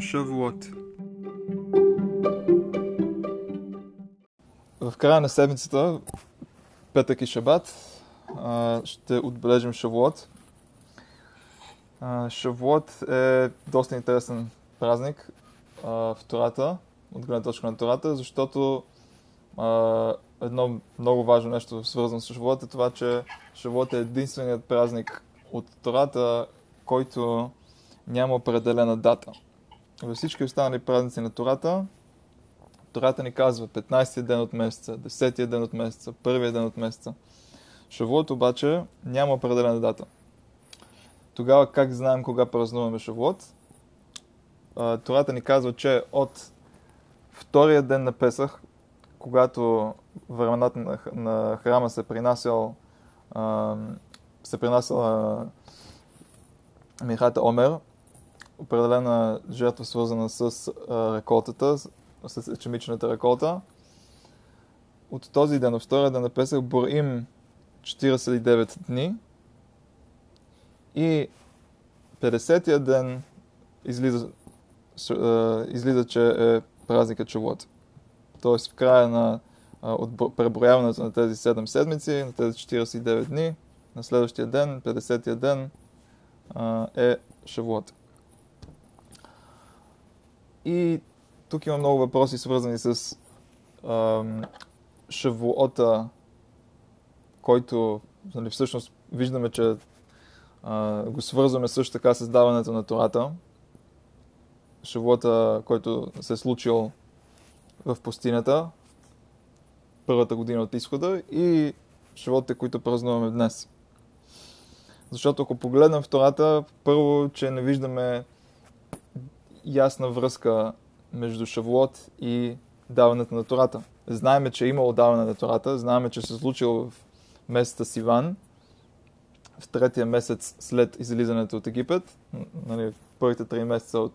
Шавуот. В края на седмицата, петък и шабат, ще отбележим Шавуот. Шавуот е доста интересен празник в Тората, от гледна точка на Тората, защото едно много важно нещо свързано с Шавуот е това, че Шавуот е единственият празник от Тората, който няма определена дата. Във всички останали празници на Тората, Тората ни казва 15-я ден от месеца, 10-я ден от месеца, първия ден от месеца. Шавуот обаче няма определена дата. Тогава как знаем кога празнуваме Шавуот? Тората ни казва, че от втория ден на Песах, когато времената на, на храма се принасял се принасяла Михата Омер, определена жертва свързана с а, реколтата, с ечемичната реколта. От този ден, от втория ден на Песах, борим 49 дни и 50-я ден излиза, излиза че е празникът Чавот. Тоест в края на от преброяването на тези 7 седмици, на тези 49 дни, на следващия ден, 50-я ден, е Шавуот. И тук има много въпроси, свързани с ам, Шавуота, който нали, всъщност виждаме, че а, го свързваме също така с даването на Тората. Шавуота, който се е случил в пустинята, първата година от изхода и Шавуотите, които празнуваме днес. Защото ако погледнем втората, първо, че не виждаме ясна връзка между Шавуот и даването на Тората. Знаеме, че е имало даване на Тората, знаеме, че се случило в месеца Сиван, в третия месец след излизането от Египет, нали, първите три месеца от,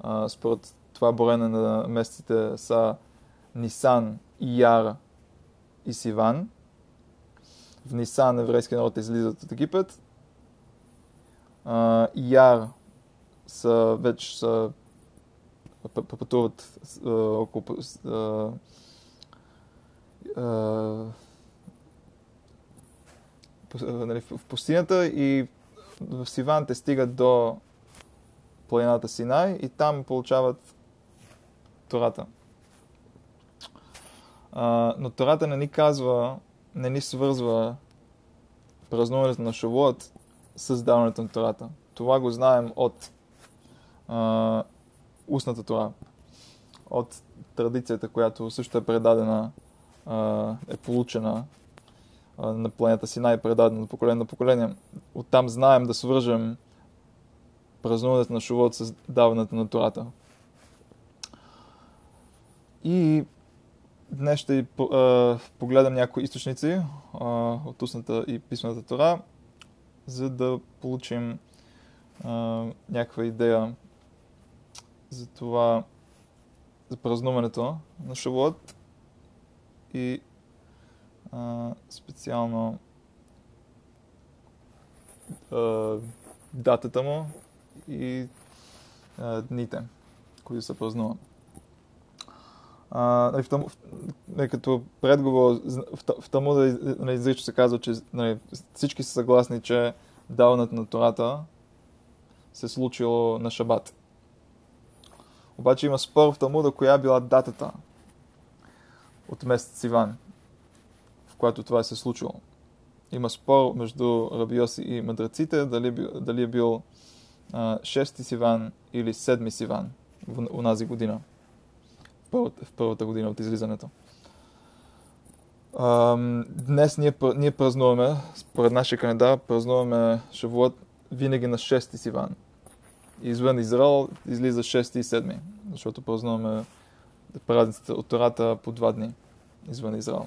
а, според това борене на месеците са Нисан, Ияр и Сиван. В Нисан еврейския народ излизат от Египет, Яр са вече са пътуват около нали, в пустинята и в Сиван те стигат до планината Синай и там получават Тората. А, но Тората не ни казва, не ни свързва празнуването на Шавуот създаването на Тората. Това го знаем от а, устната Тора, от традицията, която също е предадена, а, е получена на планета Сина и предадена на поколение на поколение. Оттам знаем да свържем празнуването на Шувот с даването на Тората. И днес ще погледам някои източници от устната и писмената Тора за да получим някаква идея за това, за празнуването на Шавуот и а, специално а, датата му и а, дните, които се празнуват. Uh, в тъм, в, нали, като предговор в, в Талмуда нали, изрично се казва, че нали, всички са съгласни, че даването на Тората се е случило на Шабат. Обаче има спор в Талмуда, коя била датата от месец Иван, в която това се е случило. Има спор между Рабиоси и мъдреците, дали, дали е бил 6 Сиван или 7 Сиван в, в година първата, в първата година от излизането. Днес ние, ние празнуваме, според нашия календар, празнуваме Шавуот винаги на 6 Сиван. Извън Израел излиза 6 и 7, защото празнуваме празниците от Тората по два дни извън Израел.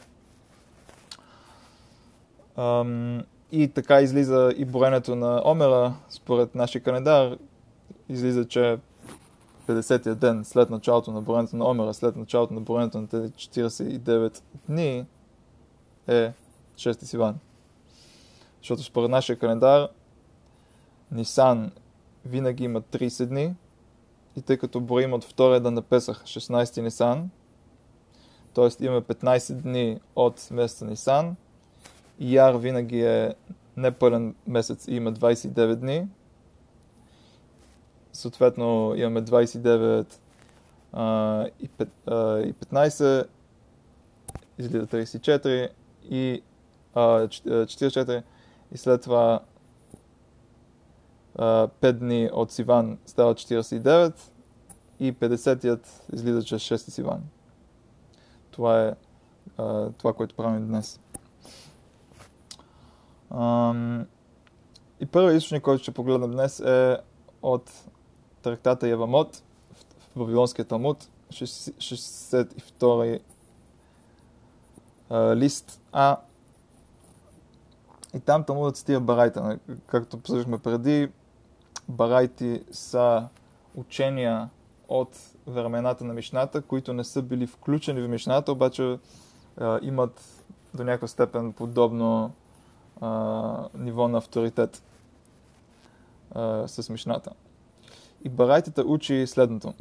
И така излиза и боренето на Омера, според нашия календар, излиза, че 50-я ден след началото на броенето на Омера, след началото на броенето на тези 49 дни е 6 Сиван. Защото според нашия календар Нисан винаги има 30 дни и тъй като броим от втория ден на Песах, 16 Нисан, т.е. имаме 15 дни от месеца Нисан, Яр винаги е непълен месец и има 29 дни. Съответно имаме 29 а, и, 5, а, и 15, излиза 34 и а, 44 и след това 5 дни от Сиван става 49 и 50-ят излиза, че 6 Сиван. Това е а, това, което правим днес. И първият източник, който ще погледнем днес е от трактата Явамот в Вавилонския Талмуд, 62 лист А. И там Талмудът цитира Барайта. Както обсъждахме преди, Барайти са учения от времената на Мишната, които не са били включени в Мишната, обаче имат до някаква степен подобно а, ниво на авторитет а, с Мишната. И Барайтата учи следното.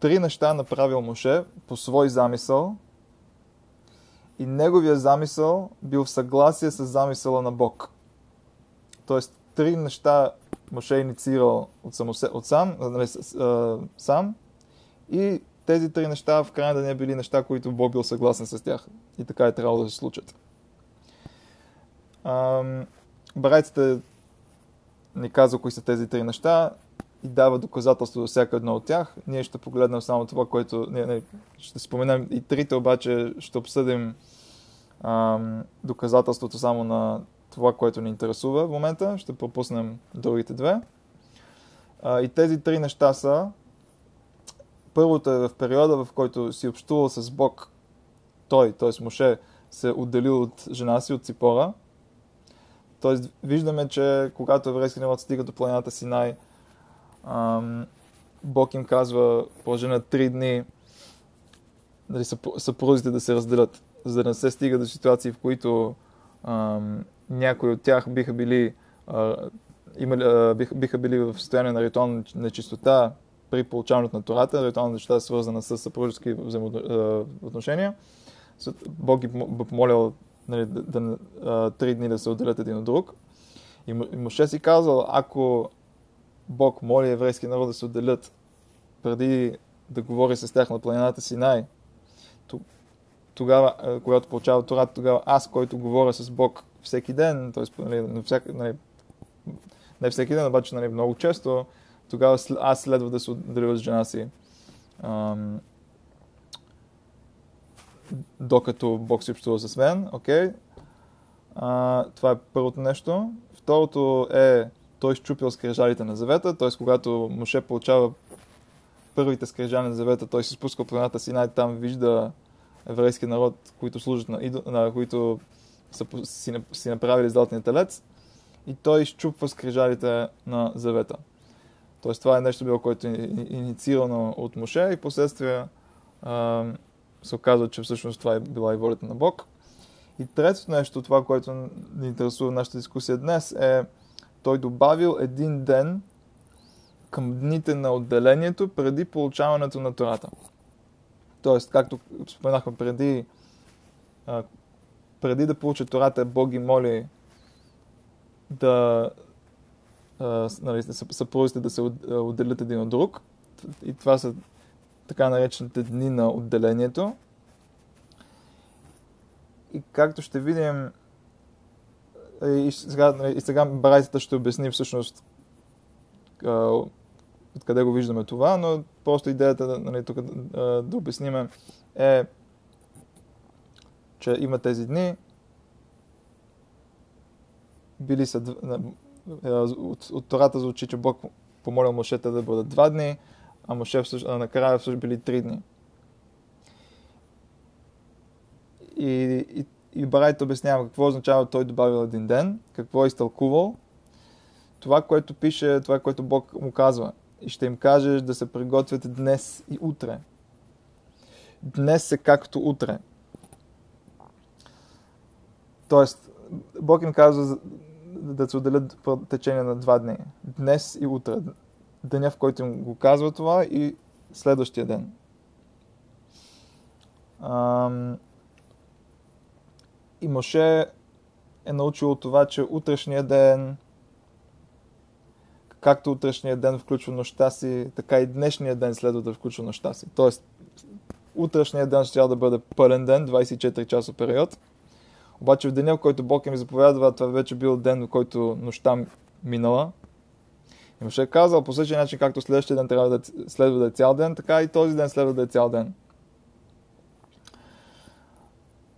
Три неща направил Моше по свой замисъл и неговия замисъл бил в съгласие с замисъла на Бог. Тоест, три неща Моше инициирал от, самосе, от сам, нали, сам и тези три неща в крайна да не били неща, които Бог бил съгласен с тях. И така е трябвало да се случат. Барайците ни казва кои са тези три неща и дава доказателство за всяка едно от тях. Ние ще погледнем само това, което... Не, не, ще споменем и трите, обаче ще обсъдим ам, доказателството само на това, което ни интересува в момента. Ще пропуснем другите две. И тези три неща са първото е в периода, в който си общувал с Бог, той, т.е. Моше, се отделил от жена си, от Ципора, Тоест, виждаме, че когато еврейски народ стига до планината Синай, ам, Бог им казва, продължи на три дни, дали съпрузите да се разделят, за да не се стига до ситуации, в които някои от тях биха били, а, имали, а, биха, биха били в състояние на ритуална нечистота при получаването на Тората. Ритуална нечистота е свързана с съпружески взаимоотношения. Бог ги помолял нали, да, а, три дни да се отделят един от друг. И Моше си казал, ако Бог моли еврейски народ да се отделят преди да говори с тях на планината Синай, тогава, когато получава Торат, тогава аз, който говоря с Бог всеки ден, т.е. Нали, нали, не всеки ден, обаче нали, много често, тогава аз следва да се отделя с жена си. Ам, докато Бог си общува с мен. Okay. А, това е първото нещо. Второто е той щупил скрижалите на завета, т.е. когато Моше получава първите скрижали на завета, той се спуска планата си, най там вижда еврейски народ, които служат на, идо, на които са си, си направили златния телец и той изчупва скрижалите на завета. Тоест това е нещо било, което е инициирано от Моше и последствие се оказва, че всъщност това е била и волята на Бог. И третото нещо, това, което ни интересува в нашата дискусия днес, е той добавил един ден към дните на отделението преди получаването на Тората. Тоест, както споменахме преди, преди да получи Тората, Бог ги моли да нали, съпрузите да се отделят един от друг. И това са така наречените дни на отделението. И както ще видим, и сега, и сега Брайтата ще обясни всъщност откъде го виждаме това, но просто идеята нали, тук да обясниме е, че има тези дни, били са от, от Тората звучи, че Бог помолил Мошета да бъдат два дни, а Моше накрая всъщност били три дни. И, и, и Барайт обяснява какво означава той добавил един ден, какво е изтълкувал, това, което пише, това, което Бог му казва. И ще им кажеш да се приготвят днес и утре. Днес е както утре. Тоест, Бог им казва да се отделят по течение на два дни. Днес и утре деня, в който им го казва това и следващия ден. Ам... И Моше е научил това, че утрешния ден, както утрешния ден включва нощта си, така и днешния ден следва да включва нощта си. Тоест, утрешния ден ще да бъде пълен ден, 24 часа период. Обаче в деня, в който Бог им заповядва, това вече бил ден, в който нощта минала. И Моше е казал по същия начин, както следващия ден трябва да следва да е цял ден, така и този ден следва да е цял ден.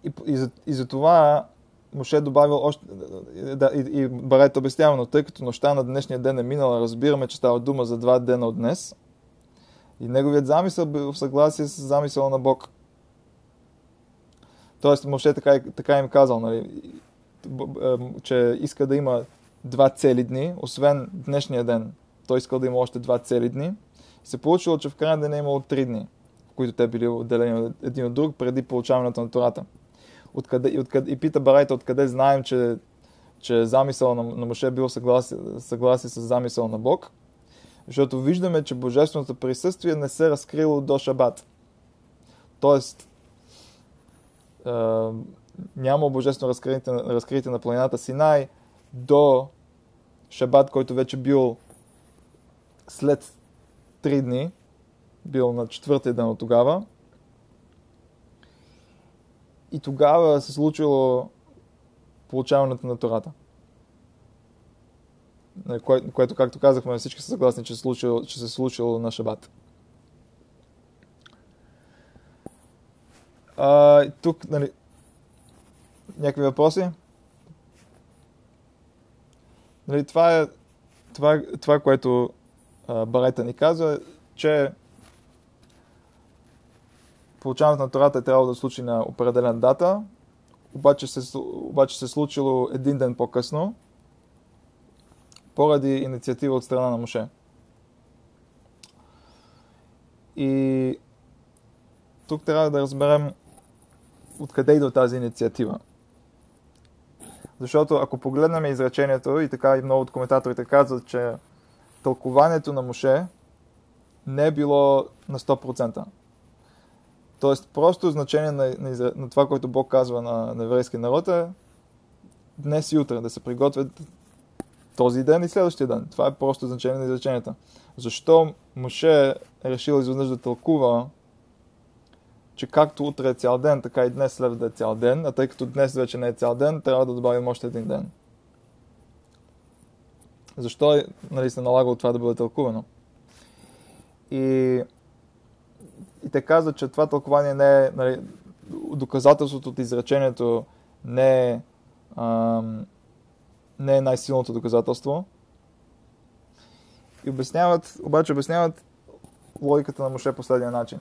И, и, за, и за това Моше е добавил още, да, и, и Барайт обяснява, но тъй като нощта на днешния ден е минала, разбираме, че става дума за два дена от днес. И неговият замисъл бил в съгласие с замисъла на Бог. Тоест, Моше така, така им казал, нали, че иска да има два цели дни, освен днешния ден. Той искал да има още два цели дни. И се получило, че в крайна ден е имало три дни, в които те били отделени един от друг преди получаването на Тората откъде, и, откъде, и пита Барайта откъде знаем, че, че замисъл на, на Моше е бил съгласи, съгласи с замисъл на Бог. Защото виждаме, че божественото присъствие не се разкрило до Шабат. Тоест, няма божествено разкритие, разкритие на планината Синай до Шабат, който вече бил след три дни, бил на четвъртия ден от тогава. И тогава се случило получаването на Тората. Кое, което, както казахме, всички са съгласни, че, случило, че се случило на Шабат. А, тук, нали, някакви въпроси? Нали, това е това, това което а, Барайта ни казва, че получаването на Тората е трябвало да случи на определена дата, обаче се, обаче се случило един ден по-късно, поради инициатива от страна на Моше. И тук трябва да разберем откъде идва тази инициатива. Защото ако погледнем изречението, и така и много от коментаторите казват, че тълкованието на Моше не е било на 100%. Тоест, просто значение на, на, на това, което Бог казва на, на еврейския народ е днес и утре да се приготвят този ден и следващия ден. Това е просто значение на изреченията. Защо Моше е решил изведнъж да тълкува, че както утре е цял ден, така и днес следва да е цял ден, а тъй като днес вече не е цял ден, трябва да добавим още един ден. Защо нали, се налагало това да бъде тълкувано? И и те казват, че това тълкование не е, нали, доказателството от изречението не е, ам, не е най-силното доказателство. И обясняват, обаче обясняват логиката на Моше последния начин.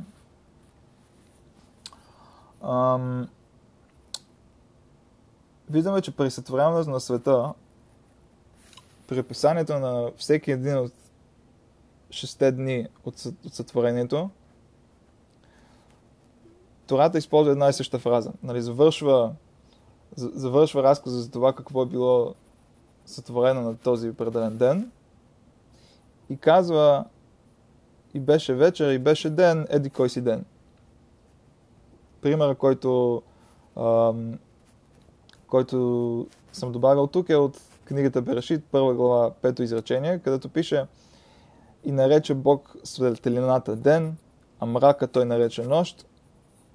Ам, виждаме, че при сътворяването на света, при описанието на всеки един от шесте дни от сътворението, Тората използва една и съща фраза. Нали, завършва, завършва разказа за това какво е било сътворено на този определен ден и казва и беше вечер, и беше ден, еди кой си ден. Примера, който, ам, който съм добавил тук е от книгата Берешит, първа глава, пето изречение, където пише и нарече Бог светлината ден, а мрака той нарече нощ,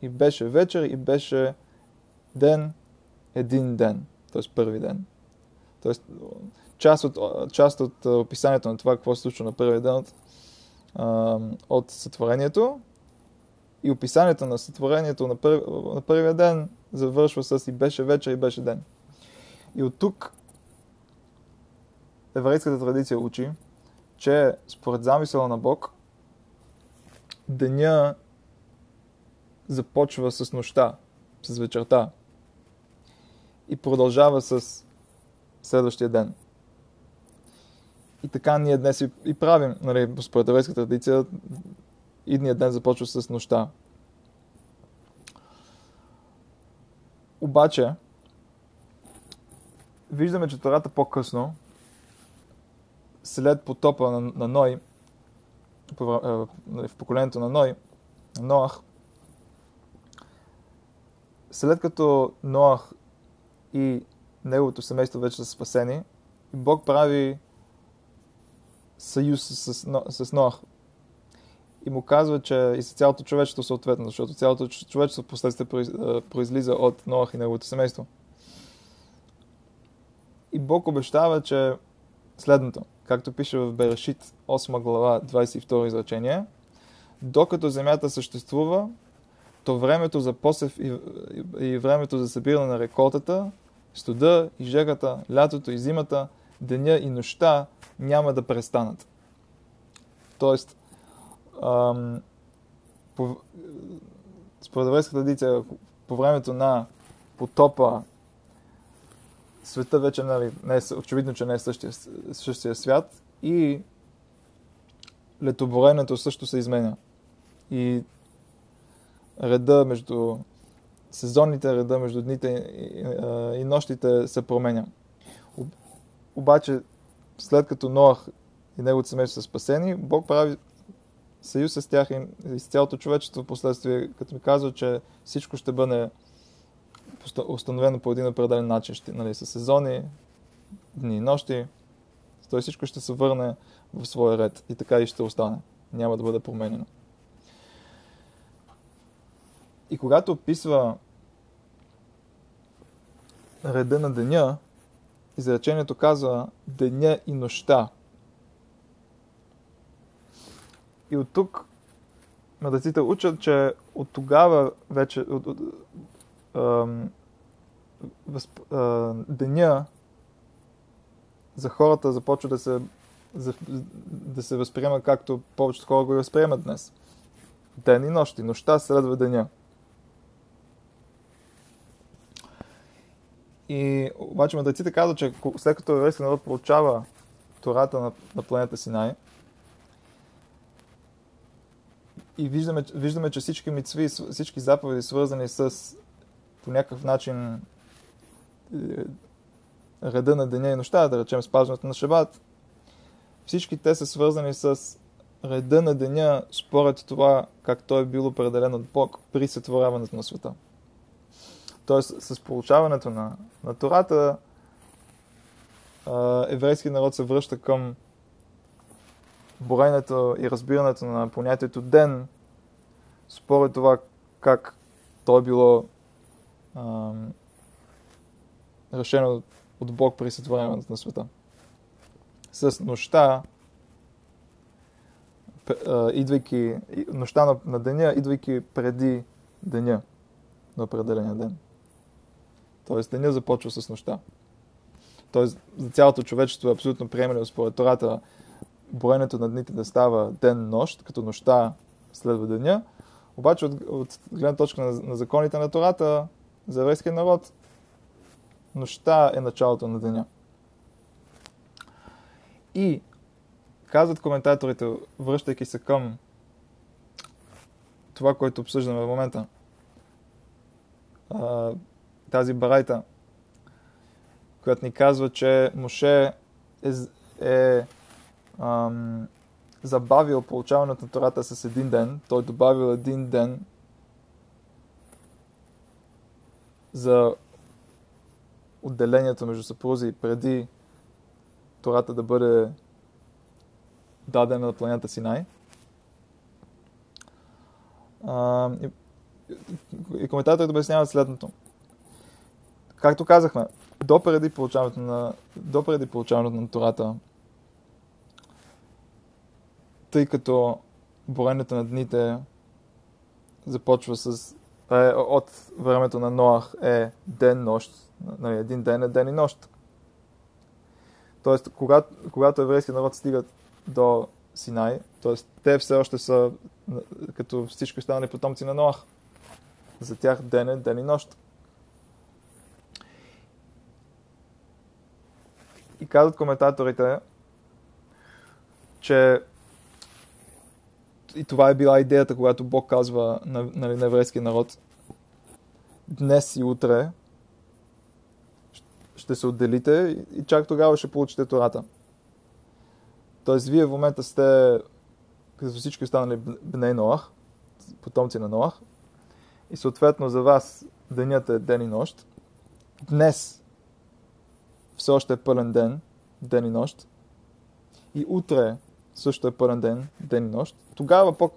и беше вечер, и беше ден, един ден, т.е. първи ден. Тоест, част от, част от описанието на това, какво се случва на първия ден от, от сътворението и описанието на сътворението на, пър, на първия ден завършва с и беше вечер, и беше ден. И от тук еврейската традиция учи, че според замисъла на Бог, деня започва с нощта, с вечерта и продължава с следващия ден. И така ние днес и, правим, нали, според еврейската традиция, идният ден започва с нощта. Обаче, виждаме, че Тората по-късно, след потопа на, на Ной, в поколението на Ной, Ноах, след като Ноах и неговото семейство вече са спасени, Бог прави съюз с, с, с Ноах. И му казва, че и с цялото човечество съответно, защото цялото човечество последствие произлиза от Ноах и неговото семейство. И Бог обещава, че следното, както пише в Берешит 8 глава 22 изречение, докато земята съществува, то времето за посев и времето за събиране на реколтата, студа и жегата, лятото и зимата, деня и нощта няма да престанат. Тоест, по, според еврейската традиция, по времето на потопа, света вече нали, не е, очевидно, че не е същия, същия свят и летоборенето също се изменя. И реда между сезонните, реда между дните и, и нощите се променя. Обаче, след като Ноах и неговото семейство са спасени, Бог прави съюз с тях и с цялото човечество в последствие, като ми казва, че всичко ще бъде установено по един определен начин, ще, нали, с сезони, дни и нощи. Той всичко ще се върне в своя ред и така и ще остане. Няма да бъде променено. И когато описва реда на деня, изречението казва деня и нощта. И от тук мъдреците учат, че от тогава вече от, от, ам, възп, а, деня за хората започва да се, за, да се възприема както повечето хора го възприемат днес. Ден и нощи. Нощта следва деня. И обаче мъдреците казват, че след като еврейски народ получава Тората на, на планета Синай, и виждаме, виждаме, че всички мицви, всички заповеди, свързани с по някакъв начин е, реда на деня и нощта, да речем спазването на шабат, всички те са свързани с реда на деня според това как той е бил определен от Бог при сътворяването на света. Тоест, с получаването на, на Тората, еврейски народ се връща към броенето и разбирането на понятието ден, според това как то е било а, решено от Бог при сътворението на света. С нощта, идвайки, нощта на, на деня, идвайки преди деня на определения ден. Тоест, деня започва с нощта. Тоест, за цялото човечество е абсолютно приемливо според Тората броенето на дните да става ден-нощ, като нощта следва деня. Обаче, от, от гледна точка на, на законите на Тората, за еврейския народ, нощта е началото на деня. И казват коментаторите, връщайки се към това, което обсъждаме в момента, тази барайта, която ни казва, че Моше е, е ам, забавил получаването на Тората с един ден, той добавил един ден за отделението между съпрузи преди Тората да бъде дадена на планета Синай. А, и, и коментаторите обясняват следното. Както казахме, допреди получаването на, допреди получаването на Тората, тъй като броенето на дните започва с е, от времето на Ноах е ден-нощ. Нали, един ден е ден и нощ. Тоест, когато, когато еврейски народ стигат до Синай, т.е. те все още са като всички останали потомци на Ноах. За тях ден е ден и нощ. И казват коментаторите, че и това е била идеята, когато Бог казва на, нали, на еврейския народ днес и утре ще се отделите и чак тогава ще получите Тората. Тоест, вие в момента сте като всички останали Бней Ноах, потомци на Ноах. И съответно за вас денят е ден и нощ. Днес все още е пълен ден, ден и нощ. И утре също е пълен ден, ден и нощ. Тогава, по,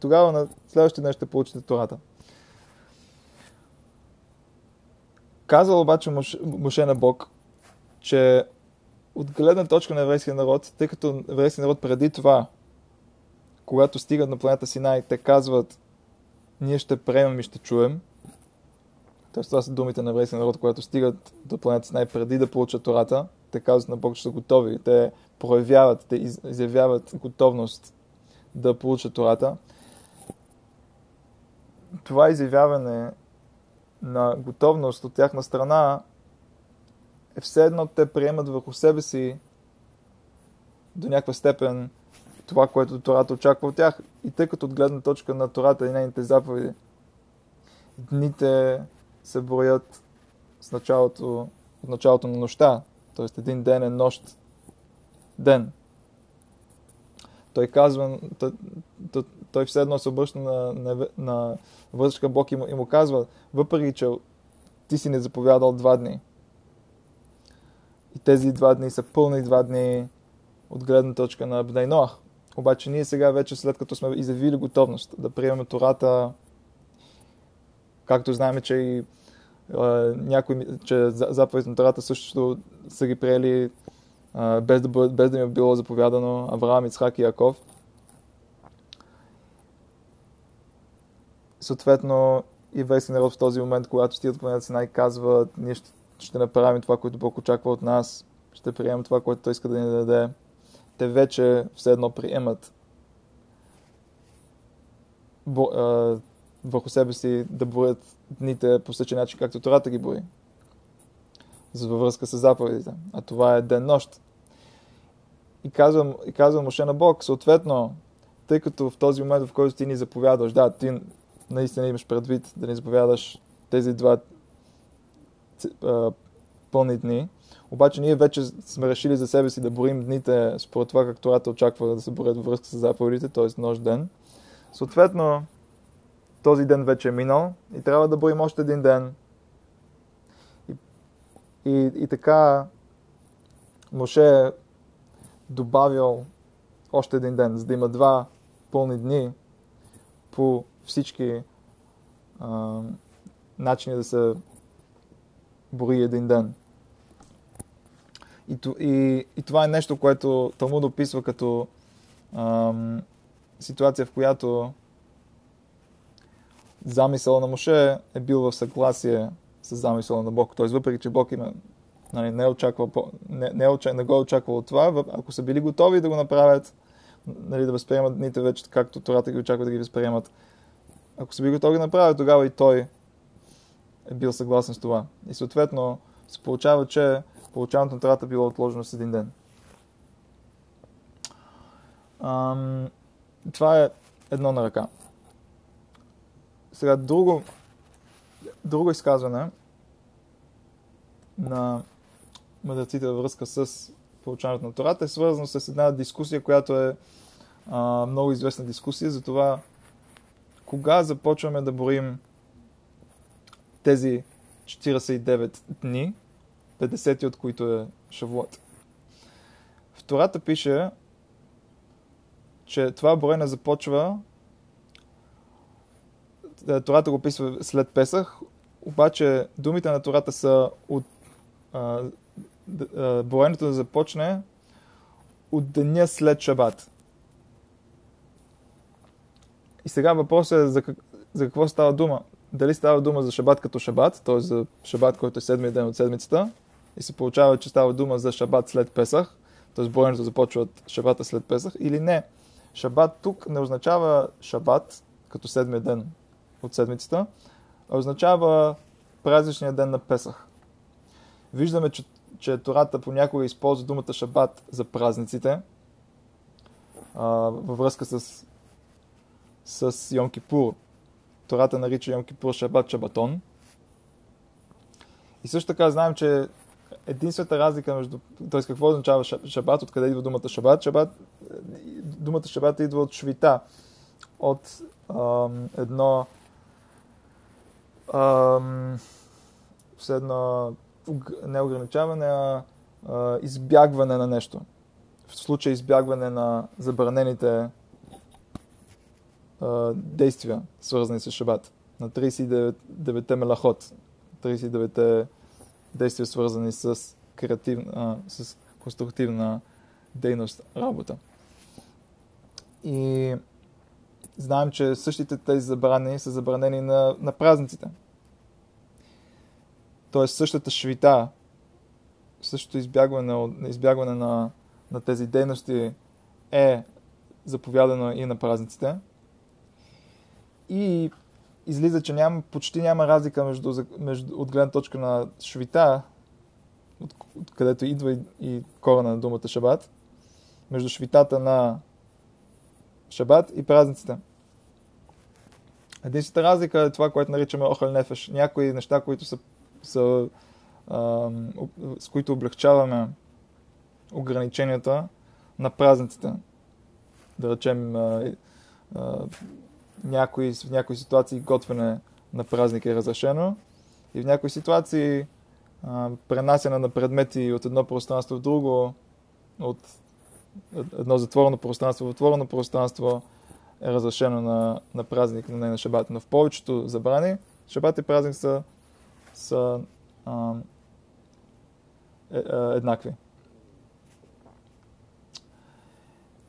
тогава на следващия ден ще получите Тората. Казал обаче Моше на Бог, че от гледна точка на еврейския народ, тъй като еврейския народ преди това, когато стигат на планета Синай, те казват, ние ще приемем и ще чуем. Тоест, това са думите на еврейския народ, когато стигат до планета Синай преди да получат Тората. Те казват на Бог, че са готови. Те проявяват, те изявяват готовност да получат Тората. Това изявяване на готовност от тяхна страна е все едно те приемат върху себе си до някаква степен това, което Тората очаква от тях. И тъй като от гледна точка на Тората и нейните заповеди, дните се броят с началото, от началото на нощта. Тоест един ден е нощ ден. Той казва, той, той, все едно се обръща на, на, на въздушка Бог и му, и му казва, въпреки, че ти си не заповядал два дни. И тези два дни са пълни два дни от гледна точка на Бней. Обаче ние сега вече, след като сме изявили готовност да приемем Тората, както знаем, че и някои, че заповедите на Тората също са ги приели без, да, без да им е било заповядано Авраам, Ицхак и Яков. Съответно, и веси народ в този момент, когато стигат планета Синай, казват, ние ще, ще направим това, което Бог очаква от нас, ще приемем това, което Той иска да ни даде. Те вече все едно приемат върху себе си да борят дните по същия начин, както Тората ги бори. За във връзка с заповедите. А това е ден-нощ. И казвам, и казвам Моше на Бог, съответно, тъй като в този момент, в който ти ни заповядаш, да, ти наистина имаш предвид да ни заповядаш тези два пълни дни, обаче ние вече сме решили за себе си да борим дните според това как Тората очаква да се борят във връзка с заповедите, т.е. нощ ден. Съответно, този ден вече е минал и трябва да борим още един ден. И, и, и така Моше е добавил още един ден, за да има два пълни дни по всички а, начини да се бори един ден. И, и, и това е нещо, което Талмуд описва като ам, ситуация, в която замисъл на Моше е бил в съгласие с замисъла на Бог. Тоест, въпреки, че Бог има, нали, не, е очаквал, не, не, е, не го е очаквал от това, ако са били готови да го направят, нали, да възприемат дните вече, както Тората ги очаква да ги възприемат, ако са били готови да направят, тогава и той е бил съгласен с това. И съответно се получава, че получаването на Тората било отложено с един ден. Ам, това е едно на ръка. Сега друго, друго изказване на мъдреците във връзка с получаването на Тората е свързано с една дискусия, която е а, много известна дискусия за това кога започваме да борим тези 49 дни, 50 от които е Шавуот. В Тората пише, че това броене започва Тората го описва след Песах, обаче думите на Тората са от броенето да започне от деня след Шабат. И сега въпросът е за, как, за какво става дума. Дали става дума за Шабат като Шабат, т.е. за Шабат, който е седмият ден от седмицата, и се получава, че става дума за Шабат след Песах, т.е. броенето започва от Шабата след Песах, или не. Шабат тук не означава Шабат като седмият ден от седмицата, означава празничния ден на Песах. Виждаме, че, че Тората понякога използва думата Шабат за празниците, а, във връзка с, с Йом Кипур. Тората нарича Йом Кипур Шабат Шабатон. И също така знаем, че единствената разлика между... Т.е. какво означава шабат, откъде идва думата шабат? Шабат думата шабат идва от швита, от ам, едно ам, едно не а, а избягване на нещо. В случай избягване на забранените а, действия, свързани с шабат. На 39-те мелахот, 39-те действия, свързани с, креатив, а, с конструктивна дейност, работа. И знаем, че същите тези забрани са забранени на, на празниците. Тоест същата швита, същото избягване, избягване на, на тези дейности е заповядано и на празниците. И излиза, че няма, почти няма разлика между, между, от гледна точка на швита, от, от където идва и, и корена на думата шабат, между швитата на шабат и празниците. Единствената разлика е това, което наричаме охъл нефеш. Някои неща, които са, са а, с които облегчаваме ограниченията на празниците. Да речем, а, а, някои, в някои ситуации готвене на празник е разрешено и в някои ситуации а, пренасяне на предмети от едно пространство в друго, от едно затворено пространство в отворено пространство е разрешено на, на празник, но не на шабат. Но в повечето забрани, шабат и празник са, са а, е, е, еднакви.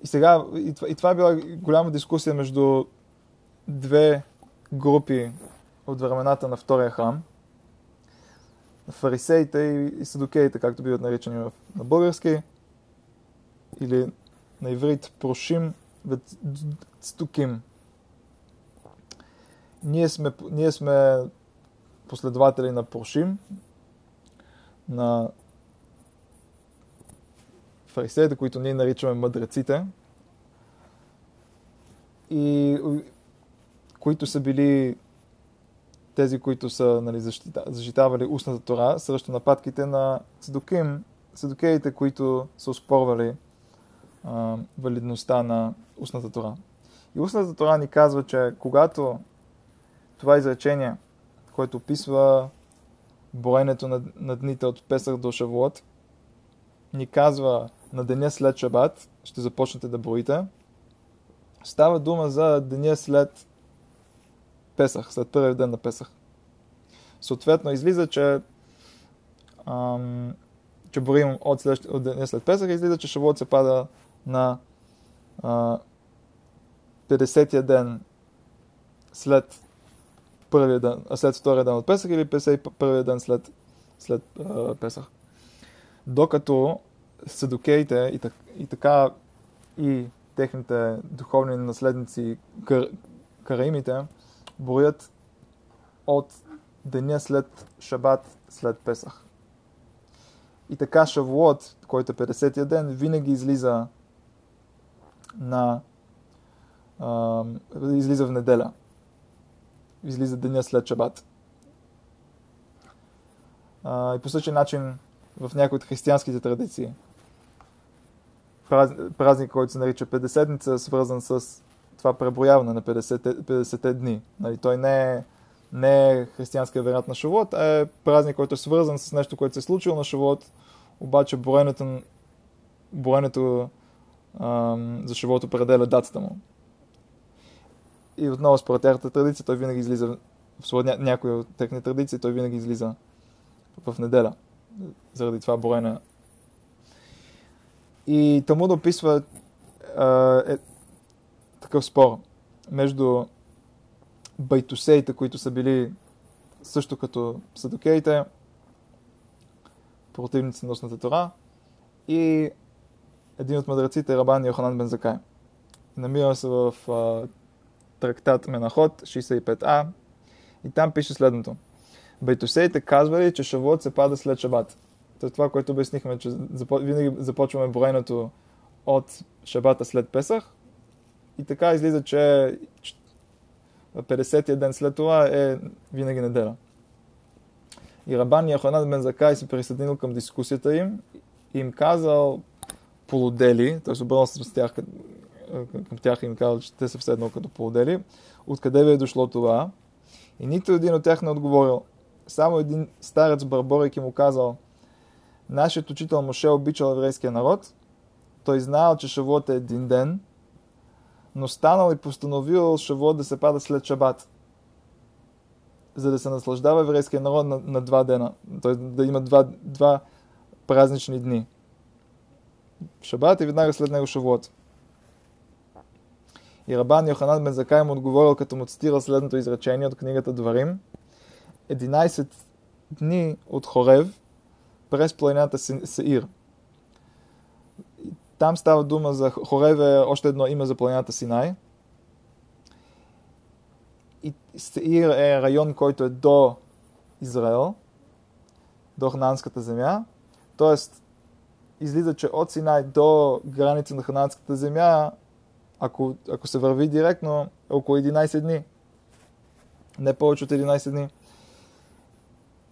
И сега, и това, и това е била голяма дискусия между две групи от времената на втория храм. Фарисеите и, и садокеите, както биват наричани в, на български, или на иврит прошим стуким. Ние сме, ние сме последователи на прошим, на фарисеите, които ние наричаме мъдреците, и които са били тези, които са нали, защитавали устната тора срещу нападките на седокеите, които са оспорвали а, валидността на устната тора. И устната тора ни казва, че когато това изречение, което описва броенето на, на дните от Песър до Шавуот, ни казва на деня след Шабат ще започнете да броите. Става дума за деня след Песах, след първия ден на Песах. Съответно, излиза, че, ам, че борим от, след, от деня след Песах, излиза, че Шавуот се пада на а, 50-я ден след първия ден, след втория ден от Песах или 51-я ден след, след а, Песах. Докато седокеите и, так, и така и техните духовни наследници, кар, караимите, броят от деня след Шабат, след Песах. И така Шавуот, който е 50-я ден, винаги излиза на а, излиза в неделя. Излиза деня след Шабат. А, и по същия начин в някои от християнските традиции празник, който се нарича Педеседница, свързан с това преброяване на 50, 50 дни. Нали, той не е, не е християнска вероят на Шавуот, а е празник, който е свързан с нещо, което се е случило на Шавуот, обаче броенето, броенето ам, за Шавуот определя датата му. И отново, според тяхната традиция, той винаги излиза, ня, някои от техните традиции, той винаги излиза в неделя. Заради това броене и Талмуд описва а, е, такъв спор между байтусеите, които са били също като садокеите, противници на устната Тора, и един от мъдреците, Рабан Йоханан Бензакай. Намира се в а, трактат Менахот 65а и там пише следното. Байтусеите казвали, че Шавуот се пада след Шабат. То е това, което обяснихме, че винаги започваме броенето от шабата след Песах и така излиза, че 50-я ден след това е винаги неделя. И Рабан Яханан Бен Закай се присъединил към дискусията им и им казал полудели, т.е. обърнал се тях към тях и им казал, че те са все едно като поодели. Откъде ви е дошло това? И нито един от тях не отговорил. Само един старец Барборик му казал, нашият учител Моше обичал еврейския народ, той знаел, че Шавуот е един ден, но станал и постановил Шавуот да се пада след Шабат, за да се наслаждава еврейския народ на, на два дена, т.е. да има два, два празнични дни. Шабат и веднага след него Шавуот. И Рабан Йоханан бен Закай му отговорил, като му цитира следното изречение от книгата Дварим. 11 дни от Хорев през планината Сеир. Там става дума за Хорев е още едно име за планината Синай. И Сеир е район, който е до Израел, до Хананската земя. Тоест, излиза, че от Синай до граница на Хананската земя, ако, ако се върви директно, е около 11 дни. Не повече от 11 дни.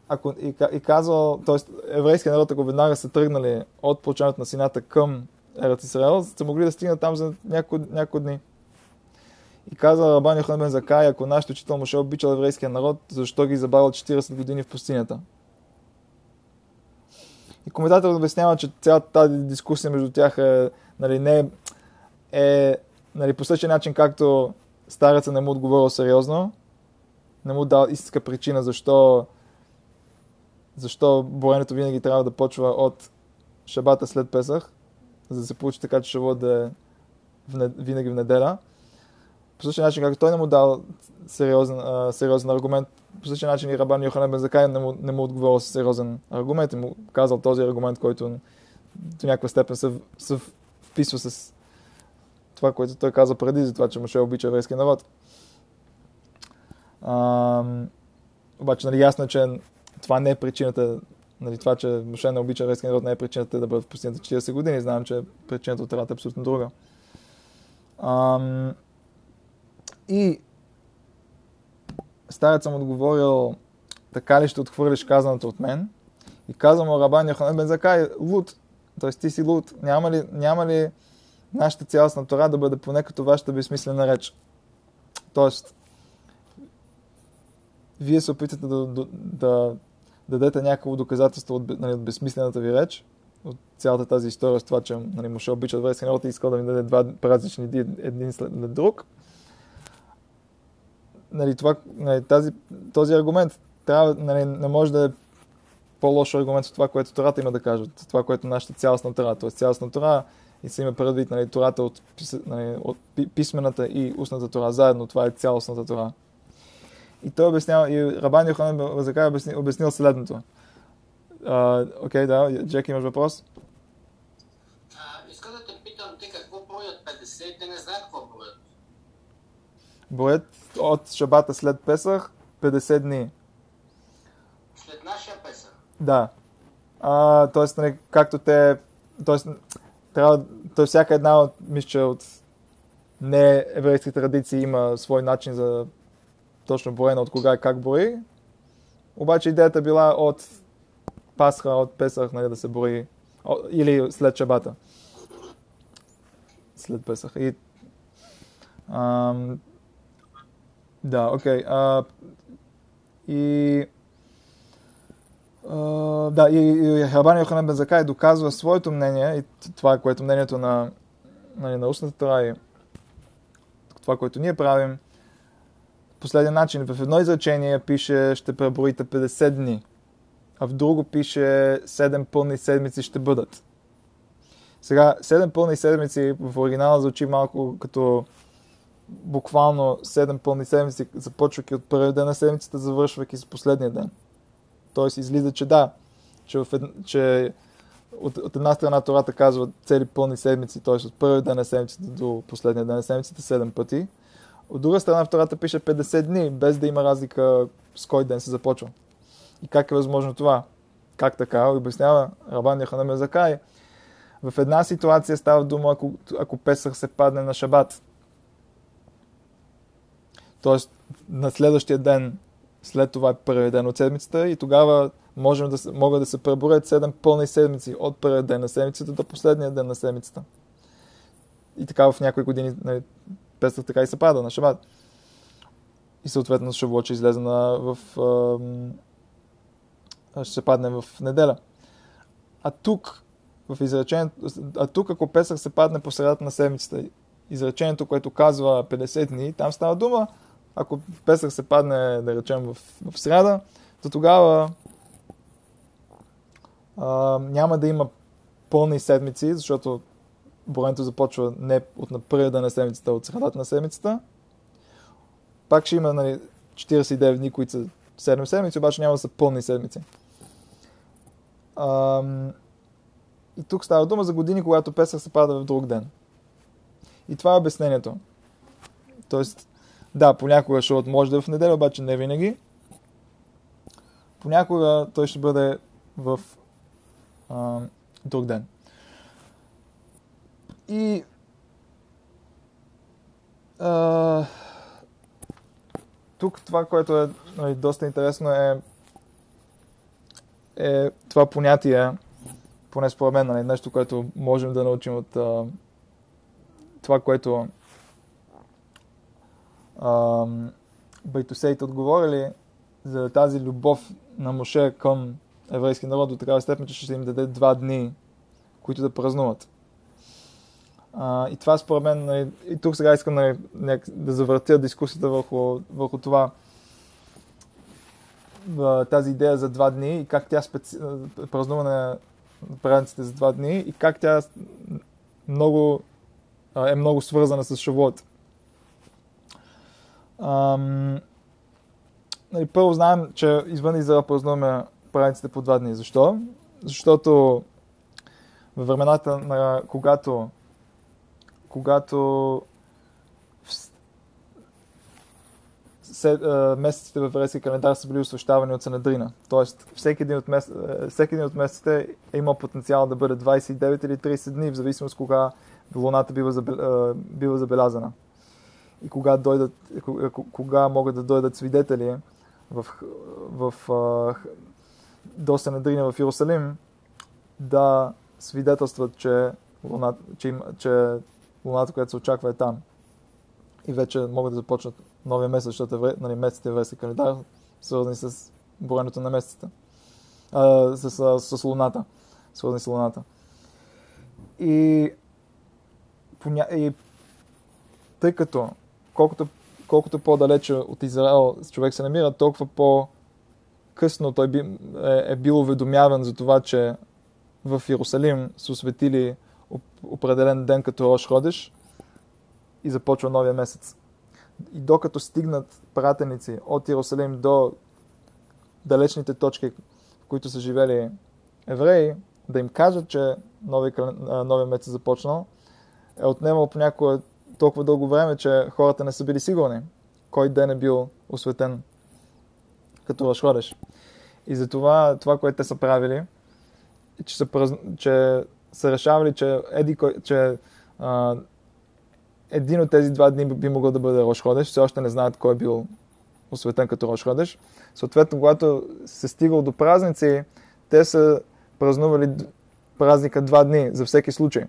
Ако, и, и казва, т.е. еврейския народ, ако веднага са тръгнали от получаването на Сината към Ерат Израел, са могли да стигнат там за няколко, няколко дни. И каза Рабан Йохан бен Закай, ако нашите учител му ще обичал еврейския народ, защо ги забавил 40 години в пустинята? И коментаторът обяснява, че цялата тази дискусия между тях е, нали, не е, е нали, по същия начин, както стареца не му отговорил сериозно, не му дал истинска причина защо, защо броенето винаги трябва да почва от шабата след Песах, за да се получи така, че шабот да е винаги в неделя. По същия начин, както той не му дал сериозен, а, сериозен аргумент, по същия начин и Рабан Йоханан Бензакай не му, не му отговорил с сериозен аргумент и му казал този аргумент, който до някаква степен се, се вписва с това, което той каза преди, за това, че Моше обича еврейския народ. А, обаче, нали, ясно е, че това не е причината, нали, това, че Моше не обича еврейския народ, не е причината да бъдат в пустинята 40 години. Знаем, че причината от е абсолютно друга. А, и старец съм отговорил, така ли ще отхвърлиш казаното от мен? И каза му Рабан Йоханан бен Закай, луд, т.е. ти си луд, няма ли, няма ли нашата цялостна Тора да бъде поне като вашата безсмислена реч? Тоест, вие се опитате да, да, да дадете някакво доказателство от, нали, от безсмислената ви реч, от цялата тази история с това, че нали, Моше обича еврейски народ и иска да ми даде два празнични дни един след друг – нали, това, нали, тази, този аргумент трябва, нали, не може да е по-лош аргумент от това, което Тората има да каже, от това, което нашата цялостна Тора, т.е. цялостна Тора и се има предвид нали, Тората от, нали, от писмената и устната Тора заедно, това е цялостната Тора. И той обяснява, и Рабан Йоханан Базакай обяснил, обяснил следното. Окей, okay, да, Джек, имаш въпрос? А, иска да те питам, те какво броят 50, те не знаят какво броят. Броят от шабата след Песах 50 дни. След нашия Песах? Да. А, тоест, нали, както те... Тоест, трябва, т.е. всяка една от, мисля, от не еврейски традиции има свой начин за точно броене от кога и как брои. Обаче идеята била от Пасха, от Песах, нали, да се брои. Или след Шабата. След Песах. И ам, да, окей. Okay. и Uh, да, и, и Рабан Йоханан бен доказва своето мнение и това, което мнението на, нали, на устната Тора и това, което ние правим, последния начин. В едно изречение пише ще преброите 50 дни, а в друго пише 7 пълни седмици ще бъдат. Сега, 7 пълни седмици в оригинала звучи малко като буквално 7 пълни седмици, започвайки от първия ден на седмицата, завършвайки с последния ден. Тоест излиза, че да, че, ед... че от, от една страна Тората казва цели пълни седмици, т.е. от първия ден на седмицата до последния ден на седмицата 7 пъти. От друга страна Втората пише 50 дни, без да има разлика с кой ден се започва. И как е възможно това? Как така? Обяснява Рабан Яхана Закай. В една ситуация става дума, ако, ако Песър се падне на шабат. Тоест, на следващия ден, след това е първият ден от седмицата и тогава можем да, могат да се преборят 7 пълни седмици от първият ден на седмицата до последния ден на седмицата. и така в някои години нали, Песах така и се пада на Шабат. И съответно Шавуот ще излезе на, в... А, ще се падне в неделя. А тук, в изречението, а тук ако Песах се падне по средата на седмицата, изречението, което казва 50 дни, там става дума, ако Песах се падне, да речем, в, в среда, то тогава а, няма да има пълни седмици, защото броенето започва не от на първия ден на седмицата, а от средата на седмицата. Пак ще има нали, 49 дни, които са 7 седмици, обаче няма да са пълни седмици. Ам... И тук става дума за години, когато Песък се пада в друг ден. И това е обяснението. Тоест, да, понякога шоут може да е в неделя, обаче не винаги. Понякога той ще бъде в а, друг ден. И а, тук това, което е нали, доста интересно е, е това понятие, поне според мен, нали, нещо, което можем да научим от а, това, което а, байтосеите отговорили за тази любов на Моше към еврейски народ до такава степен, че ще им даде два дни, които да празнуват. А, и това според мен, нали, и тук сега искам нали, да завъртя дискусията върху, върху това, тази идея за два дни и как тя специ... празнува на празниците за два дни и как тя много, е много свързана с Шавуот. Ам... Нали, първо знаем, че извън Израел празнуваме празниците по два дни. Защо? Защото във времената на когато когато месеците в еврейския календар са били освещавани от Санедрина. Тоест, всеки един от, мес... всеки един от месеците е имал потенциал да бъде 29 или 30 дни, в зависимост кога луната бива, забел... бива забелязана. И кога, дойдат... кога могат да дойдат свидетели в, в, в... до Санедрина в Иерусалим да свидетелстват, че, луната, че, им... че луната, която се очаква е там. И вече могат да започнат новия месец, защото е, нали, месеците еврейски календар, свързани с броенето на месеците. С, с, с луната. Свързани с луната. И, поня... и тъй като колкото, колкото по-далече от Израел човек се намира, толкова по-късно той би, е, е бил уведомяван за това, че в Иерусалим са осветили определен ден като Рош Ходиш и започва новия месец. И докато стигнат пратеници от Иерусалим до далечните точки, в които са живели евреи, да им кажат, че новия, новия месец започнал, е отнемал понякога толкова дълго време, че хората не са били сигурни кой ден е бил осветен като Ходиш. И затова това, което те са правили, че, са, че са решавали, че, еди, че а, един от тези два дни би могъл да бъде Рошходеш. Все още не знаят кой е бил осветен като Рошходеш. Съответно, когато се стигал до празници, те са празнували празника два дни за всеки случай.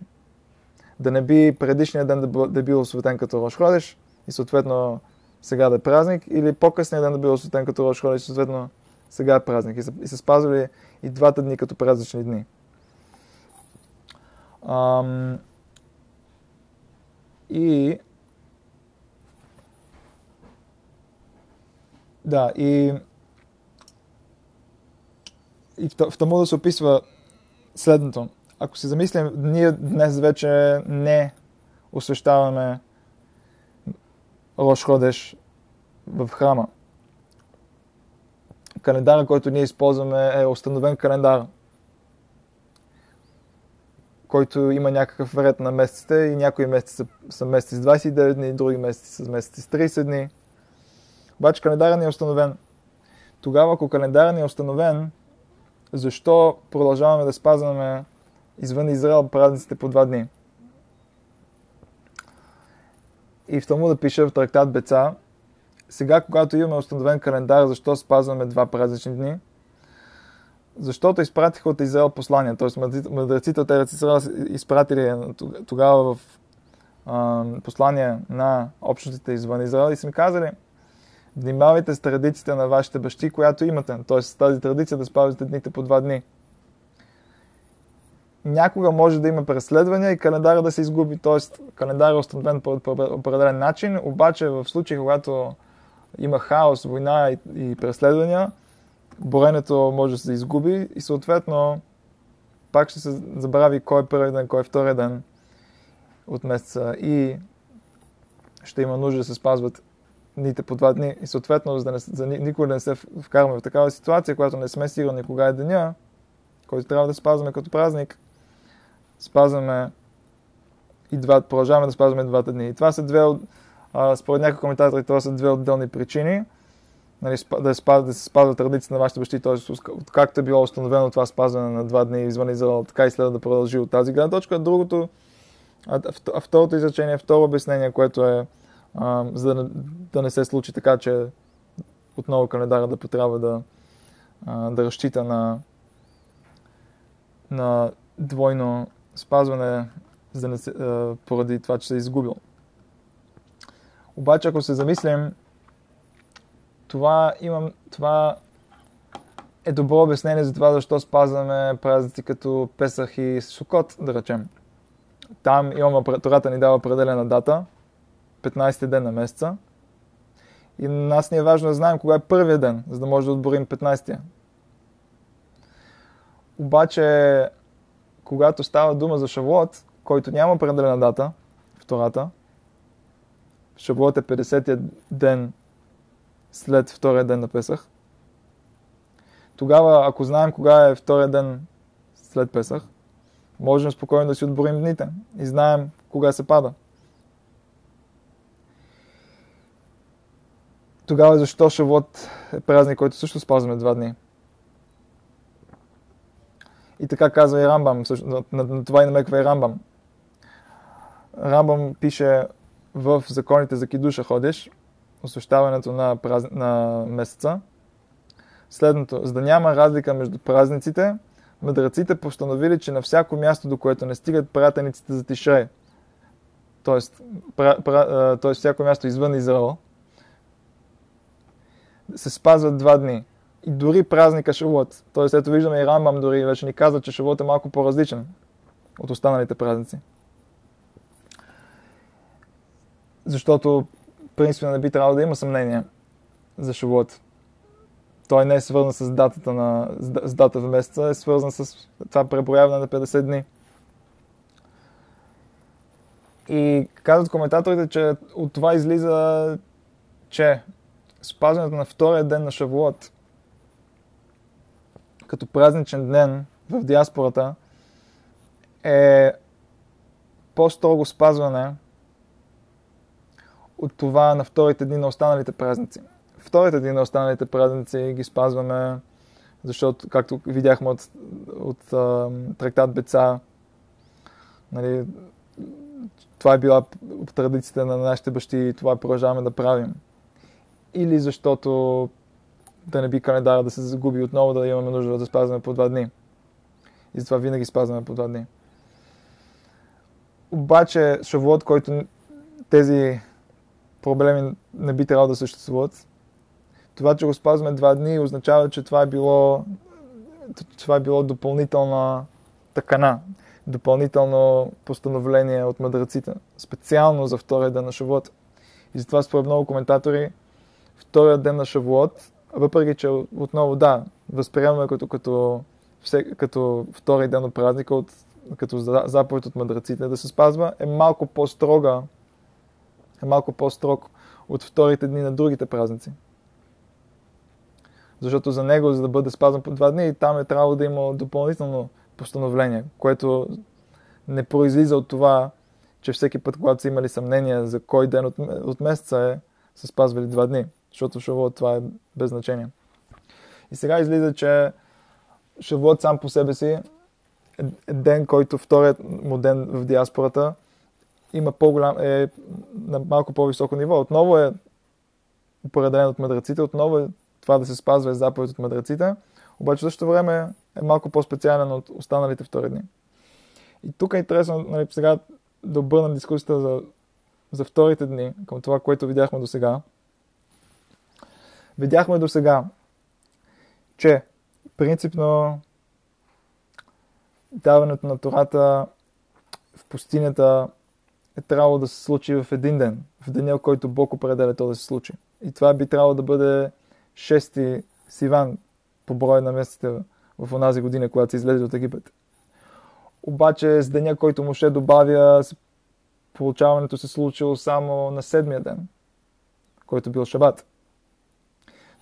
Да не би предишния ден да, да е бил осветен като Рошходеш и съответно сега да е празник, или по-късния ден да бил осветен като Рошходеш и съответно сега е празник. И са, и са спазвали и двата дни като празнични дни. Ам, и да, и, и в, в Талмуда се описва следното. Ако се замислим, ние днес вече не освещаваме Рош Ходеш в храма. Календара, който ние използваме е установен календар – който има някакъв ред на месеците и някои месеци са, са месеци с 29 дни, други месеци са месеци с 30 дни. Обаче календарът ни е установен. Тогава, ако календарът ни е установен, защо продължаваме да спазваме извън Израел празниците по два дни? И в тому да пише в трактат Беца, сега, когато имаме установен календар, защо спазваме два празнични дни – защото изпратиха от Израел послания. Т.е. мъдреците от Израел изпратили тогава в послания на общностите извън Израел и са ми казали, внимавайте с традицията на вашите бащи, която имате. Т.е. с тази традиция да спазвате дните по два дни. Някога може да има преследвания и календара да се изгуби, т.е. календар е установен по определен начин, обаче в случай, когато има хаос, война и, и преследвания, боренето може да се изгуби и съответно пак ще се забрави кой е първи ден, кой е втори ден от месеца и ще има нужда да се спазват дните по два дни и съответно за, да не, за никога да не се вкараме в такава ситуация, която не сме сигурни кога е деня, който трябва да спазваме като празник, спазваме и два, продължаваме да спазваме двата дни. И това са две а, според някои коментатори, това са две отделни причини. Нали, да, спазва, да се спазва традицията на вашите бащи, т.е. както е било установено това спазване на два дни извън Израел, така и следва да продължи от тази гледна точка. Другото, второто изречение, второ обяснение, което е за да, не се случи така, че отново календара да потрябва да, да разчита на, на двойно спазване за а, поради това, че се е изгубил. Обаче, ако се замислим, това, имам, това е добро обяснение за това, защо спазваме празници като Песах и Сукот, да речем. Там имаме, Тората ни дава определена дата, 15 ден на месеца. И нас ни е важно да знаем кога е първия ден, за да може да отборим 15-я. Обаче, когато става дума за Шавуот, който няма определена дата, втората, Шавуот е 50-я ден след втория ден на Песах. Тогава, ако знаем кога е втория ден след Песах, можем спокойно да си отборим дните и знаем кога се пада. Тогава защо Шавот е празник, който също спазваме два дни? И така казва и Рамбам, на, на, на това и намеква и Рамбам. Рамбам пише в законите за Кидуша ходиш, освещаването на, празни, на месеца, следното. За да няма разлика между празниците, мъдреците постановили, че на всяко място, до което не стигат пратениците за Тишрей, т.е. т.е. всяко място извън Израел, се спазват два дни. И дори празника Шавуот. Т.е. ето виждаме и Рамбам дори вече ни казва, че Шавуот е малко по-различен от останалите празници. Защото принципно не би трябвало да има съмнение за Шавуот. Той не е свързан с датата на, с дата в месеца, е свързан с това преброяване на 50 дни. И казват коментаторите, че от това излиза, че спазването на втория ден на Шавуот като празничен ден в диаспората е по-строго спазване от това на вторите дни на останалите празници. Вторите дни на останалите празници ги спазваме, защото, както видяхме от, от а, трактат Беца, нали, това е била традицията на нашите бащи и това продължаваме да правим. Или защото да не би календара да се загуби отново, да имаме нужда да спазваме по два дни. И затова винаги спазваме по два дни. Обаче Шавуот, който тези проблеми не би трябвало да съществуват. Това, че го спазваме два дни, означава, че това е било, това е било допълнителна такана, допълнително постановление от мъдреците, специално за втория ден на Шавуот. И затова според много коментатори, втория ден на Шавуот, въпреки че отново да, възприемаме като, като, като втори ден от празника, от, като заповед от мъдреците да се спазва, е малко по-строга е малко по-строг от вторите дни на другите празници. Защото за него, за да бъде спазен по два дни, там е трябвало да има допълнително постановление, което не произлиза от това, че всеки път, когато са имали съмнение за кой ден от, от месеца е, са спазвали два дни. Защото Шавуот това е без значение. И сега излиза, че Шавуот сам по себе си е ден, който вторият му ден в диаспората има по-голям, е на малко по-високо ниво. Отново е определен от мъдреците, отново е това да се спазва е заповед от мъдреците, обаче в същото време е малко по-специален от останалите втори дни. И тук е интересно, нали, сега да обърнем дискусията за, за вторите дни, към това, което видяхме до сега. Видяхме до сега, че принципно даването на Тората в пустинята е трябвало да се случи в един ден, в деня, в който Бог определя то да се случи. И това би трябвало да бъде шести Сиван по брой на месеците в онази година, когато се излезе от Египет. Обаче с деня, който му ще добавя, получаването се случило само на седмия ден, който бил Шабат.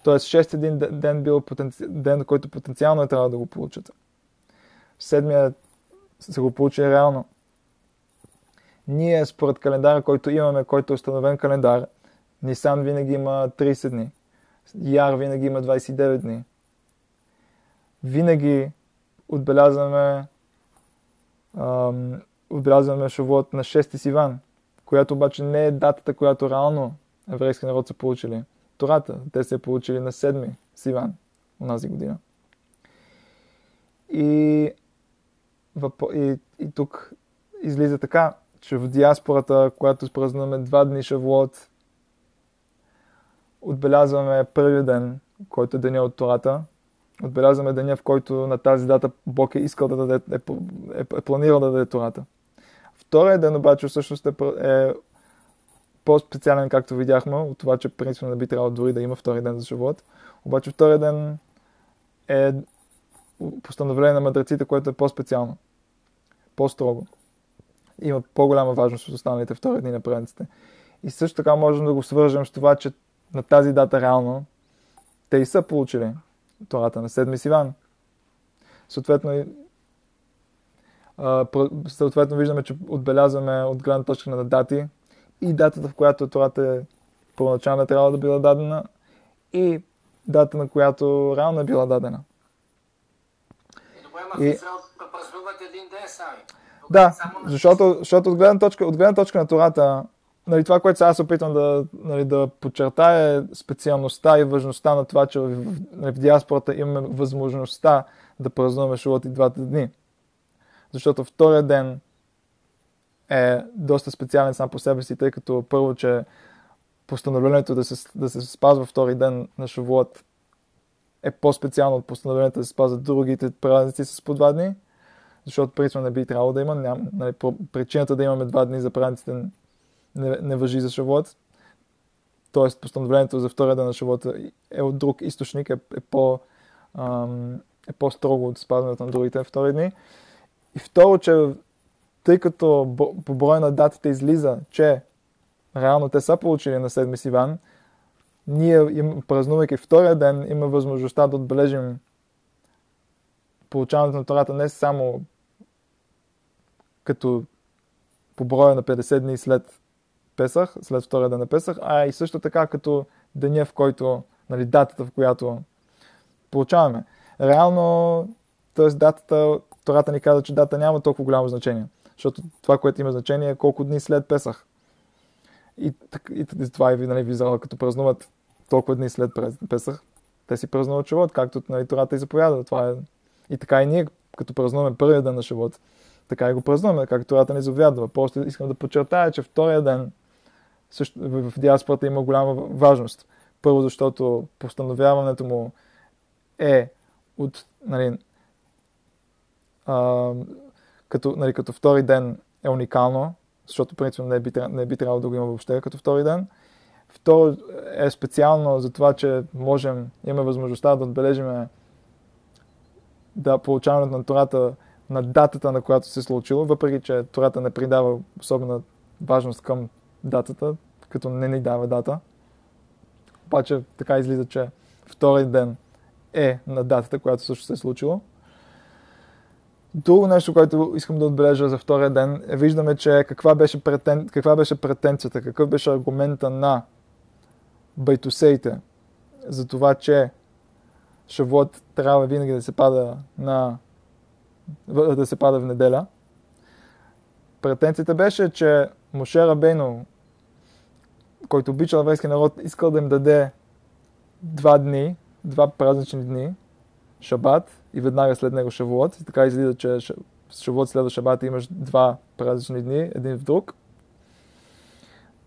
Тоест, шест един ден бил потенци... ден, който потенциално е трябва да го получат. Седмия се го получи реално. Ние, според календара, който имаме, който е установен календар, Нисан винаги има 30 дни. Яр винаги има 29 дни. Винаги отбелязваме ам, отбелязваме Шавуот на 6 Сиван, която обаче не е датата, която реално еврейски народ са получили. Тората, те се получили на 7 Сиван, онази година. И, и, и тук излиза така, че в диаспората, която празнуваме два дни Шавуот, отбелязваме първия ден, който е деня от Тората, отбелязваме деня, в който на тази дата Бог е искал да даде, е, е, е планирал да даде Тората. Втория ден обаче всъщност е, е по-специален, както видяхме, от това, че принципно не би трябвало дори да има втори ден за живот. Обаче втория ден е постановление на мъдреците, което е по-специално, по-строго. Има по-голяма важност от останалите втори дни на празниците. И също така можем да го свържем с това, че на тази дата реално те и са получили Тората на седми Сиван. Съответно, съответно виждаме, че отбелязваме от гледна точка на дати и датата, в която Тората е първоначално трябва да била дадена и дата, на която реално е била дадена. И добре, ма празнуват един ден сами. Да, защото, защото от, гледна точка, от гледна точка на Тората, нали, това, което сега се опитвам да, нали, да подчертая е специалността и важността на това, че в, нали, в диаспората имаме възможността да празнуваме Шулот и двата дни. Защото втория ден е доста специален сам по себе си, тъй като първо, че постановлението да се, да се спазва втори ден на Шавуот е по-специално от постановлението да се спазват другите празници с по два дни, защото принципно не би трябвало да има. Ням, нали, причината да имаме два дни за празниците не, не въжи за Шавуот. Тоест постановлението за втория ден на Шавуота е от друг източник, е, е, по, ам, е по-строго от спазването на другите втори дни. И второ, че тъй като по броя на датите излиза, че реално те са получили на седми Сиван, ние, празнувайки втория ден, има възможността да отбележим получаването на Тората не само като по броя на 50 дни след Песах, след втория ден на Песах, а и също така като деня, в който, нали, датата, в която получаваме. Реално, т.е. датата, Тората ни казва, че дата няма толкова голямо значение. Защото това, което има значение е колко дни след Песах. И, и, и това е нали, в като празнуват толкова дни след Песах, те си празнуват Шавот, както нали, Тората и заповяда. Това е... И така и ние, като празнуваме първия ден на Шавот, така и го празнуваме, както Тората ни заповядва. Просто искам да подчертая, че втория ден също, в диаспората има голяма важност. Първо, защото постановяването му е от, нали, а, като, нали, като втори ден е уникално, защото принципно не би, не би трябвало да го има въобще като втори ден. Второ е специално за това, че можем, имаме възможността да отбележим да получаването на Тората на датата, на която се е случило, въпреки че Тората не придава особена важност към датата, като не ни дава дата. Обаче така излиза, че втори ден е на датата, която също се е случило. Друго нещо, което искам да отбележа за втория ден, е виждаме, че каква беше, претен... каква беше претенцията, какъв беше аргумента на байтусеите за това, че Шавуот трябва винаги да се пада на да се пада в неделя. Претенцията беше, че Моше Рабейно, който обичал еврейски народ, искал да им даде два дни, два празнични дни, Шабат и веднага след него Шавуот. И така излиза, че Шавуот следва Шабата имаш два празнични дни, един в друг.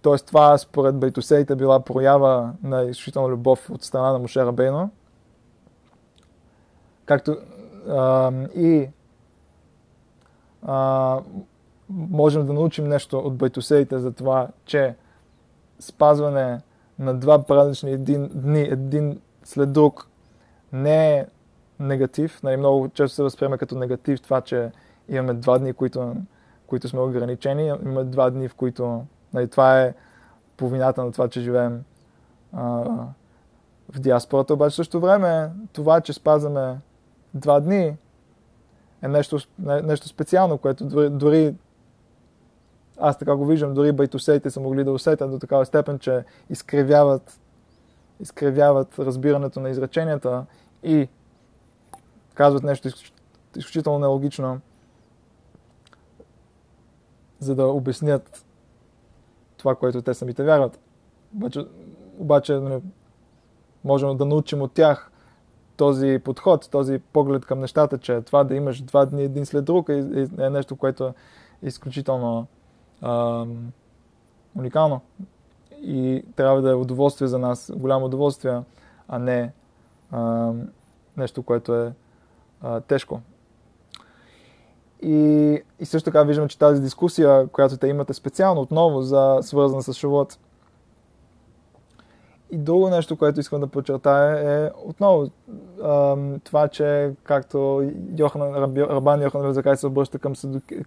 Тоест това според Байтусеите била проява на изключителна любов от страна на Мошера Бейно. Както а, и а, можем да научим нещо от Байтусеите за това, че спазване на два празнични дни, един след друг, не е негатив. Нали, много често се възприема като негатив това, че имаме два дни, които, които сме ограничени. Имаме два дни, в които нали, това е половината на това, че живеем а, в диаспората. Обаче също време това, че спазваме два дни е нещо, нещо специално, което дори, дори аз така го виждам, дори байтусеите са могли да усетят до такава степен, че изкривяват, изкривяват разбирането на изреченията и казват нещо изключително нелогично, за да обяснят това, което те самите вярват. Обаче, обаче нали, можем да научим от тях този подход, този поглед към нещата, че това да имаш два дни един след друг е, е нещо, което е изключително а, уникално. И трябва да е удоволствие за нас, голямо удоволствие, а не а, нещо, което е тежко. И, и също така виждаме, че тази дискусия, която те имате специално отново за свързана с Шавот. И друго нещо, което искам да подчертая е отново това, че както Йохан, Рабан Йохан Резакай се обръща към,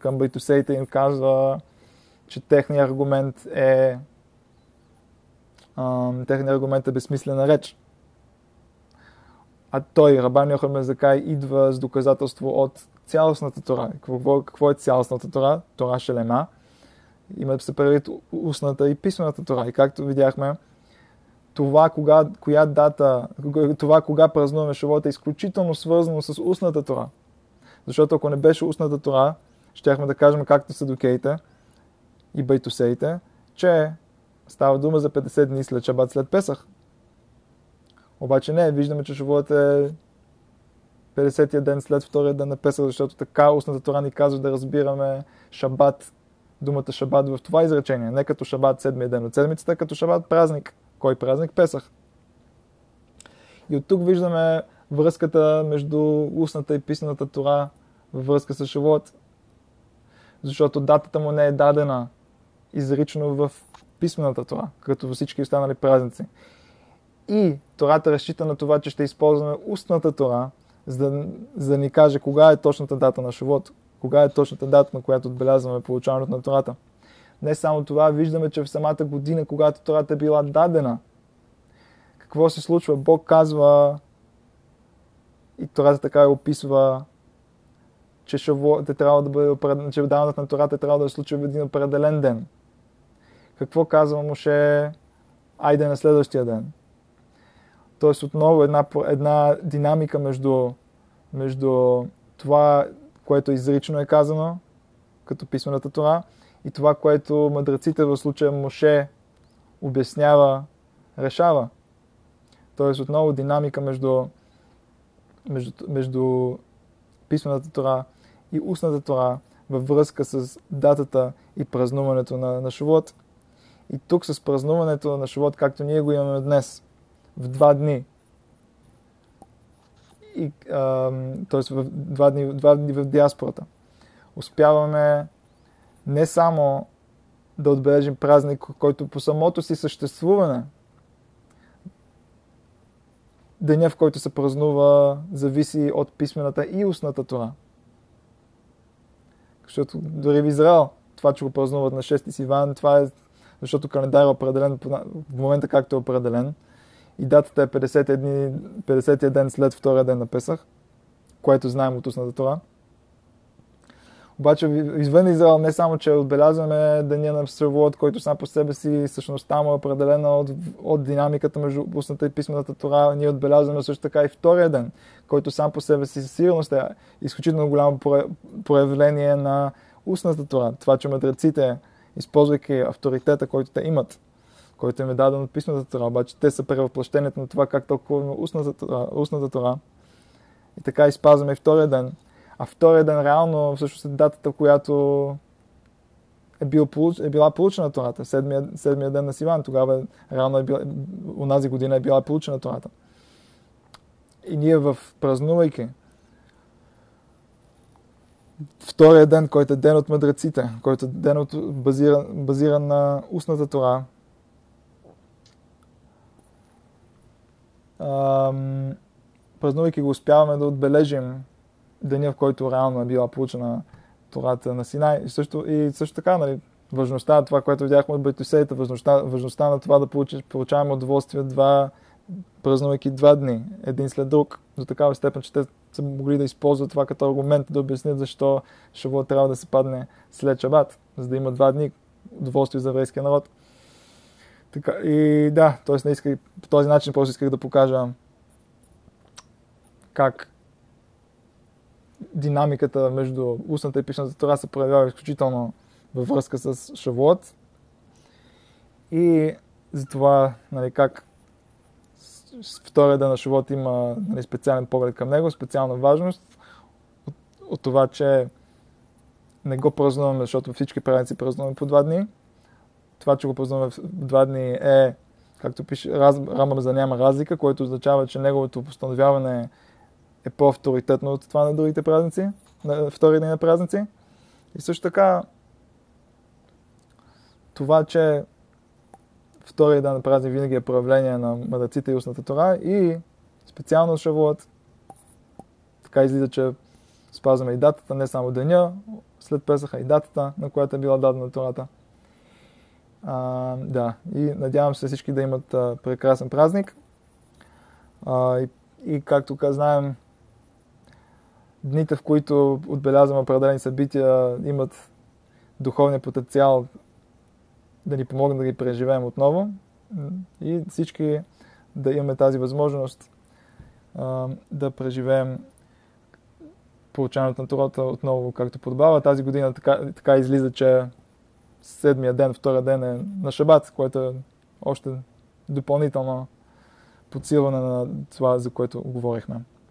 към байтусеите и им казва, че техният аргумент е техният аргумент е безсмислена реч. А той, Рабан Йохан Мезакай, идва с доказателство от цялостната Тора. Какво, какво е цялостната Тора? Тора Шелема. Има се предвид устната и писмената Тора. И както видяхме, това кога, коя дата, това кога празнуваме Шавот е изключително свързано с устната Тора. Защото ако не беше устната Тора, щяхме да кажем както са докейте и байтусеите, че става дума за 50 дни след Шабат след Песах. Обаче не, виждаме, че Шавот е 50-я ден след втория ден на Песах, защото така устната Тора ни казва да разбираме Шабат, думата Шабат в това изречение. Не като Шабат седмия ден от седмицата, като Шабат празник. Кой празник? Песах. И от тук виждаме връзката между устната и писаната Тора във връзка с Шавот. Защото датата му не е дадена изрично в писмената Тора, като всички останали празници. И Тората разчита на това, че ще използваме устната Тора, за да, за да ни каже кога е точната дата на Шавот, кога е точната дата, на която отбелязваме получаването на Тората. Не само това, виждаме, че в самата година, когато Тората е била дадена, какво се случва? Бог казва и Тората така я описва, че шавот е трябва да бъде, че даването на Тората е трябва да се случи в един определен ден. Какво казва Моше? Айде на следващия ден. Тоест отново една, една динамика между, между това, което изрично е казано, като писмената Тора, и това, което мъдреците в случая Моше обяснява, решава. Тоест отново динамика между, между, между писмената Тора и устната Тора във връзка с датата и празнуването на, на Шавот. И тук с празнуването на Шавот, както ние го имаме днес, в два дни. И, т.е. в два дни, два дни в диаспората. Успяваме не само да отбележим празник, който по самото си съществуване, деня в който се празнува, зависи от писмената и устната Тора. Защото дори в Израел, това, че го празнуват на 6 Сиван, това е защото календар е определен в момента както е определен и датата е 50 дни, 50 ден след втория ден на Песах, което знаем от устната Тора. Обаче извън Израел не само, че отбелязваме деня на Сървот, който сам по себе си същността му е определена от, от динамиката между устната и писмената Тора, ние отбелязваме също така и втория ден, който сам по себе си със сигурност е изключително голямо проявление на устната Тора. Това, че мъдреците, използвайки авторитета, който те имат, който им е даден от писмената Тора, обаче те са превъплъщението на това как толкова устната, устната Тора. И така изпазваме и втория ден. А втория ден реално всъщност е датата, която е, бил, е била получена Тората. Седмия, седмия ден на Сиван. Тогава е, реално е била, унази година е била получена Тората. И ние в празнувайки втория ден, който е ден от мъдреците, който е ден от, базиран, базиран на устната Тора, празнувайки го, успяваме да отбележим деня, в който реално е била получена Тората на Синай. И също, и също така, нали, важността на това, което видяхме от Байтосеите, важността, важността на това да получи, получаваме удоволствие два, празнувайки два дни, един след друг, до такава степен, че те са могли да използват това като аргумент да обяснят защо Шавуа трябва да се падне след Шабат, за да има два дни удоволствие за еврейския народ. Така, и да, т.е. не исках, по този начин просто исках да покажа как динамиката между устната и писната Тора се проявява изключително във връзка с Шавуот. И затова, нали, как втория ден на Шавуот има нали, специален поглед към него, специална важност от, от това, че не го празнуваме, защото всички празници празнуваме по два дни. Това, че го празнуваме в два дни е, както пише, раз, за няма разлика, което означава, че неговото постановяване е по-авторитетно от това на другите празници, на втори дни на празници. И също така, това, че втория ден на празник винаги е проявление на мъдреците и устната тора и специално Шавуот. Така излиза, че спазваме и датата, не само деня, след Песаха и датата, на която е била дадена Тората. А, да, и надявам се всички да имат а, прекрасен празник. А, и, и както знаем, дните, в които отбелязваме определени събития, имат духовния потенциал да ни помогнат да ги преживеем отново и всички да имаме тази възможност а, да преживеем получаването на Тората отново както подобава. Тази година така, така излиза, че седмия ден, втория ден е на Шабат, което е още допълнително подсилване на това, за което говорихме.